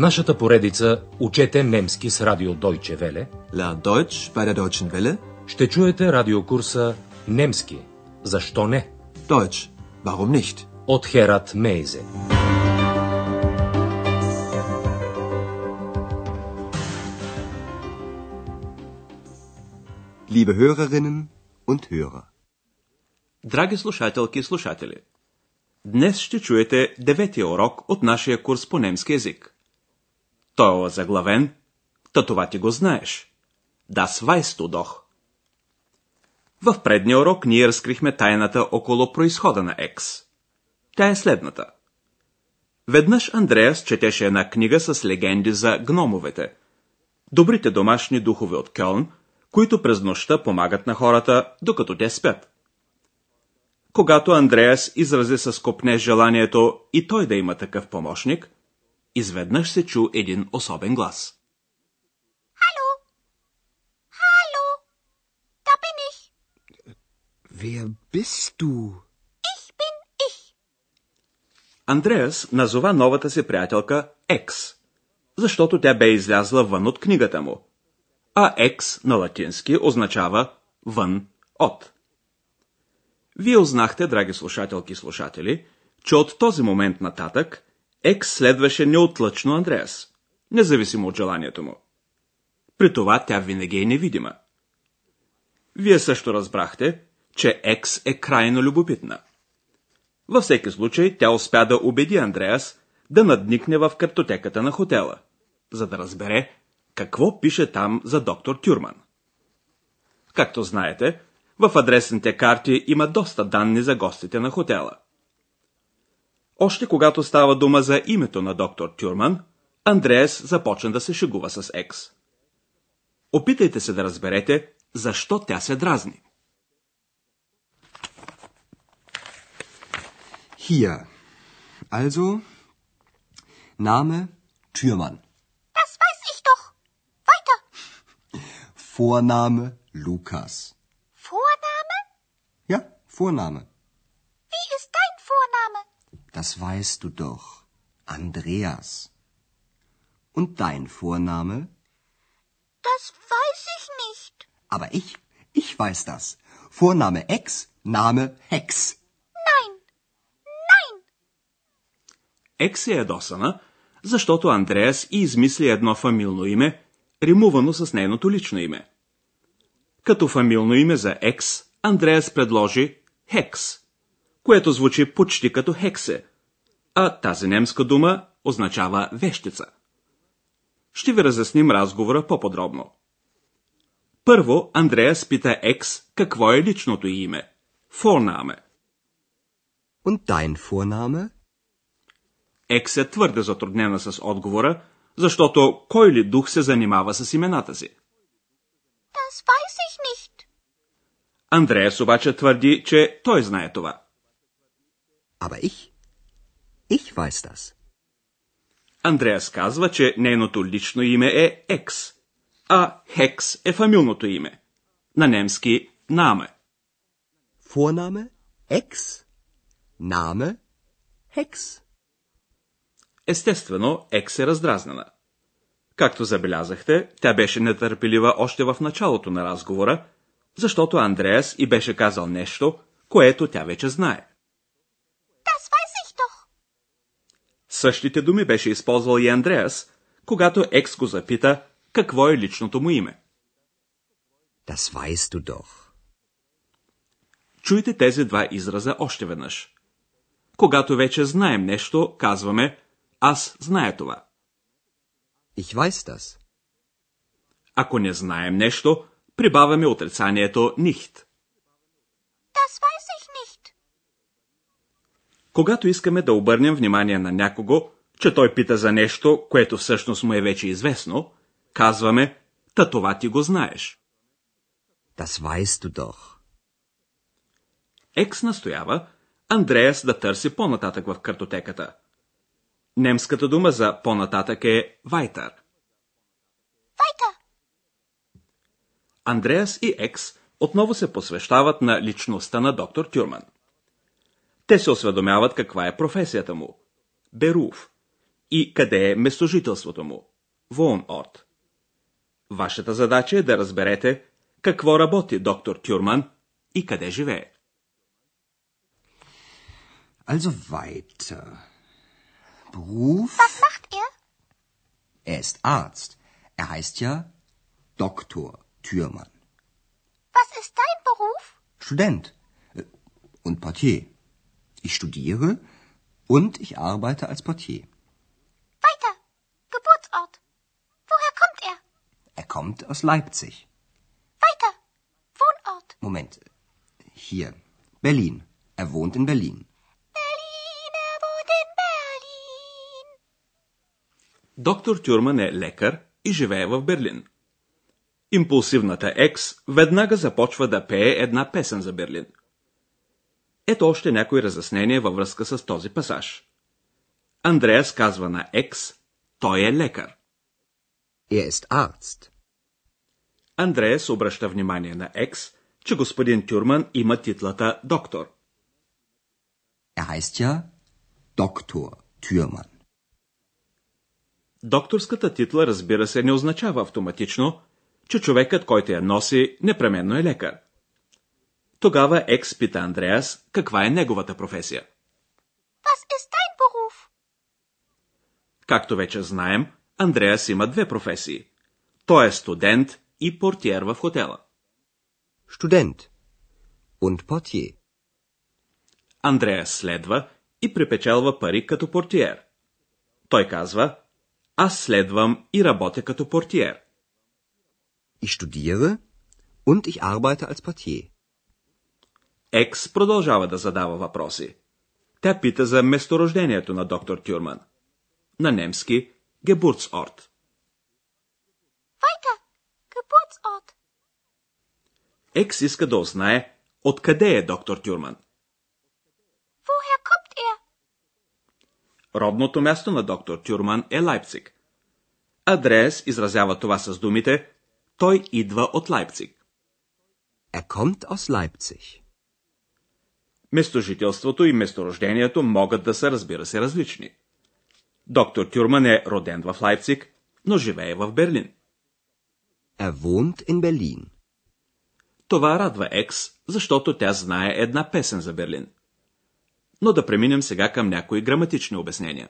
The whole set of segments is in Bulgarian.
нашата поредица Учете немски с радио Deutsche Welle Lern Deutsch bei der Deutschen Welle. ще чуете радиокурса Немски. Защо не? Deutsch. Warum nicht? От Херат Мейзе. Liebe Hörerinnen und Hörer. Драги слушателки и слушатели, днес ще чуете деветия урок от нашия курс по немски язик. Той е заглавен Та това ти го знаеш. Weißt du doch. В предния урок ние разкрихме тайната около происхода на Екс. Тя е следната. Веднъж Андреас четеше една книга с легенди за гномовете. Добрите домашни духове от Кьолн, които през нощта помагат на хората, докато те спят. Когато Андреас изрази с копне желанието и той да има такъв помощник, изведнъж се чу един особен глас. Hallo? Hallo? Da bin ich. Wer bist du? Ich bin ich. Андреас назова новата си приятелка Екс, защото тя бе излязла вън от книгата му. А Екс на латински означава вън от. Вие узнахте, драги слушателки и слушатели, че от този момент нататък Екс следваше неотлъчно Андреас, независимо от желанието му. При това тя винаги е невидима. Вие също разбрахте, че Екс е крайно любопитна. Във всеки случай, тя успя да убеди Андреас да надникне в картотеката на хотела, за да разбере какво пише там за доктор Тюрман. Както знаете, в адресните карти има доста данни за гостите на хотела. Още когато става дума за името на доктор Тюрман, Андреас започна да се шегува с Екс. Опитайте се да разберете, защо тя се дразни. Hier. Also, Name Türmann. Das weiß ich doch. Weiter. Vorname Lukas. Vorname? Ja, Vorname. Wie ist dein Vorname? Das weißt du doch. Andreas. Und dein Vorname? Das weiß ich nicht. Aber ich, ich weiß das. Vorname Ex, Name Hex. Nein. Nein. Екс е ядосана, защото Андреас и измисли едно фамилно име, римувано с нейното лично име. Като фамилно име за Екс, Андреас предложи Хекс, което звучи почти като Хексе, а тази немска дума означава вещица. Ще ви разясним разговора по-подробно. Първо, Андреас пита Екс какво е личното име. Форнаме. Und dein Vorname? Екс е твърде затруднена с отговора, защото кой ли дух се занимава с имената си? Das weiß ich nicht. Андреас обаче твърди, че той знае това. Aber ich, ich weiß das. Андреас казва, че нейното лично име е Екс, а Хекс е фамилното име. На немски Наме. Vorname Ex, Name Hex. Естествено, Екс е раздразнена. Както забелязахте, тя беше нетърпелива още в началото на разговора, защото Андреас и беше казал нещо, което тя вече знае. Das weiß ich doch. Същите думи беше използвал и Андреас, когато Екс го запита какво е личното му име. Das weißt du doch. Чуйте тези два израза още веднъж. Когато вече знаем нещо, казваме аз зная това. Ich weiß das. Ако не знаем нещо, прибавяме отрицанието nicht. Das weiß. Когато искаме да обърнем внимание на някого, че той пита за нещо, което всъщност му е вече известно, казваме Та това ти го знаеш. Das weißt du doch. Екс настоява Андреас да търси по-нататък в картотеката. Немската дума за по-нататък е weiter. Weiter. Андреас и Екс отново се посвещават на личността на доктор Тюрман. Те се осведомяват каква е професията му – Беруф, и къде е местожителството му. Wohnort. Вашата задача е да разберете какво работи доктор Тюрман и къде живее. Also weiter. Beruf? Was macht er? Er ist Arzt. Er heißt ja Doktor Thürmann. Was ist dein Beruf? Student äh, und Portier. Ich studiere und ich arbeite als Portier. Weiter. Geburtsort. Woher kommt er? Er kommt aus Leipzig. Weiter. Wohnort. Moment. Hier. Berlin. Er wohnt in Berlin. Berlin, er wohnt in Berlin. Доктор Тюрман е лекар и живее в Берлин. Импулсивната екс веднага започва да пее една песен за Берлин. Ето още някои разяснения във връзка с този пасаж. Андреас казва на екс, той е лекар. Er ist Arzt. Андреас обръща внимание на екс, че господин Тюрман има титлата доктор. Er heißt ja Doktor Thürmann. Докторската титла, разбира се, не означава автоматично, че човекът, който я носи, непременно е лекар. Тогава екс пита Андреас каква е неговата професия. Was ist dein Beruf? Както вече знаем, Андреас има две професии. Той е студент и портиер в хотела. Student und Portier. Андреас следва и припечелва пари като портиер. Той казва, аз следвам и работя като портиер. Ich studiere und ich arbeite als Portier. Екс продължава да задава въпроси. Тя пита за месторождението на доктор Тюрман. На немски Geburtsort. Weiter. Geburtsort. Екс иска да узнае откъде е доктор Тюрман. Woher kommt er? Родното място на доктор Тюрман е Лайпциг. Андреас изразява това с думите Той идва от Лайпциг. Er kommt aus Leipzig. Местожителството и месторождението могат да са, разбира се, различни. Доктор Тюрман е роден в Лайпциг, но живее в Берлин. Er wohnt in Berlin. Това радва Екс, защото тя знае една песен за Берлин. Но да преминем сега към някои граматични обяснения.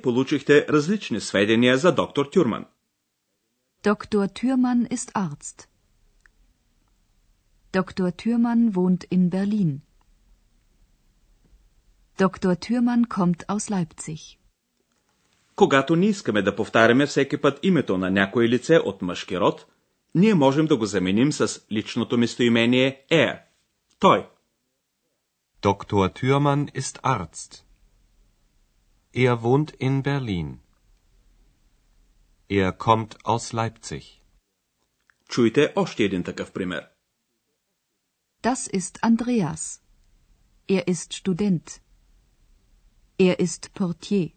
Вие получихте различни сведения за доктор Тюрман. Dr. Thürmann ist Arzt. Dr. Thürmann wohnt in Berlin. Dr. Thürmann kommt aus Leipzig. Когато не искаме да повтаряме всеки път името на някое лице от мъжки род, ние можем да го заменим с личното местоимение er. Той. Dr. Thürmann ist Arzt. Er wohnt in Berlin. Er kommt aus Leipzig. Чуйте още един такъв пример. Das ist Andreas. Er ist Student. Er ist Portier.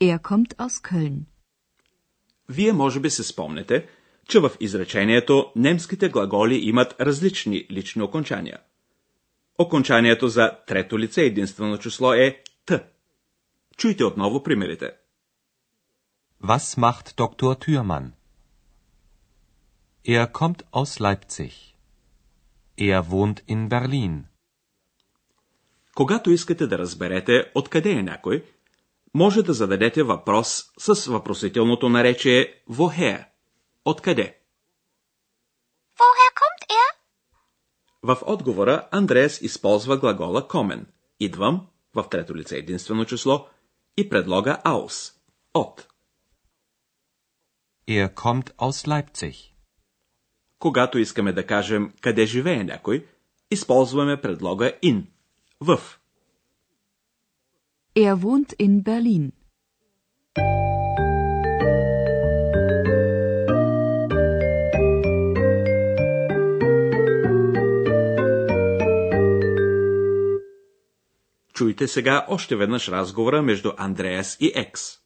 Er kommt aus Köln. Вие може би се спомнете, че в изречението немските глаголи имат различни лични окончания. Окончанието за трето лице единствено число е т. Чуйте отново примерите. Was macht Dr. Thürmann? Er kommt aus Leipzig. Er wohnt in Berlin. Когато искате да разберете откъде е някой, може да зададете въпрос с въпросителното наречие woher. Откъде? Woher kommt er? В отговора Андреас използва глагола kommen. Идвам в трето лице единствено число и предлога aus. От. Er kommt aus Leipzig. Когато искаме да кажем къде живее някой, използваме предлога in. В. Er wohnt in Berlin. Чуйте сега още веднъж разговора между Андреас и Екс.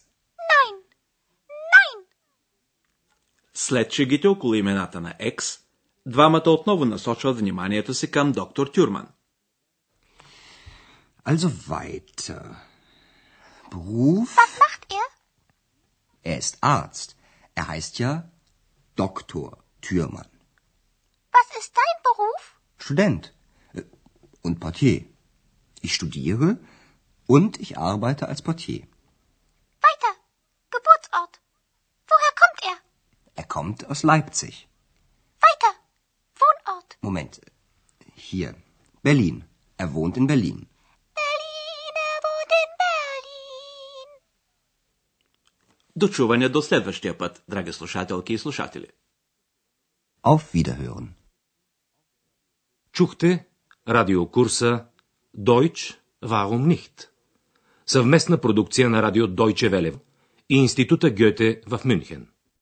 След шегите около имената на Екс, двамата отново насочват вниманието си към доктор Тюрман. Also weiter. Beruf? Was macht er? Er ist Arzt. Er heißt ja Doktor Türmann. Was ist dein Beruf? Student äh, und Portier. Ich studiere und ich arbeite als Portier. Kommt aus Leipzig. Weiter. Wohnort. Moment. Hier. Berlin. Er wohnt in Berlin. Berlin, er wohnt in Berlin. Дочуване до следващия път, драги слушателки и слушатели. Auf Wiederhören. Чухте радиокурса Deutsch, warum nicht? Съвместна продукция на радио Deutsche Welle и Института Гьоте в Мюнхен.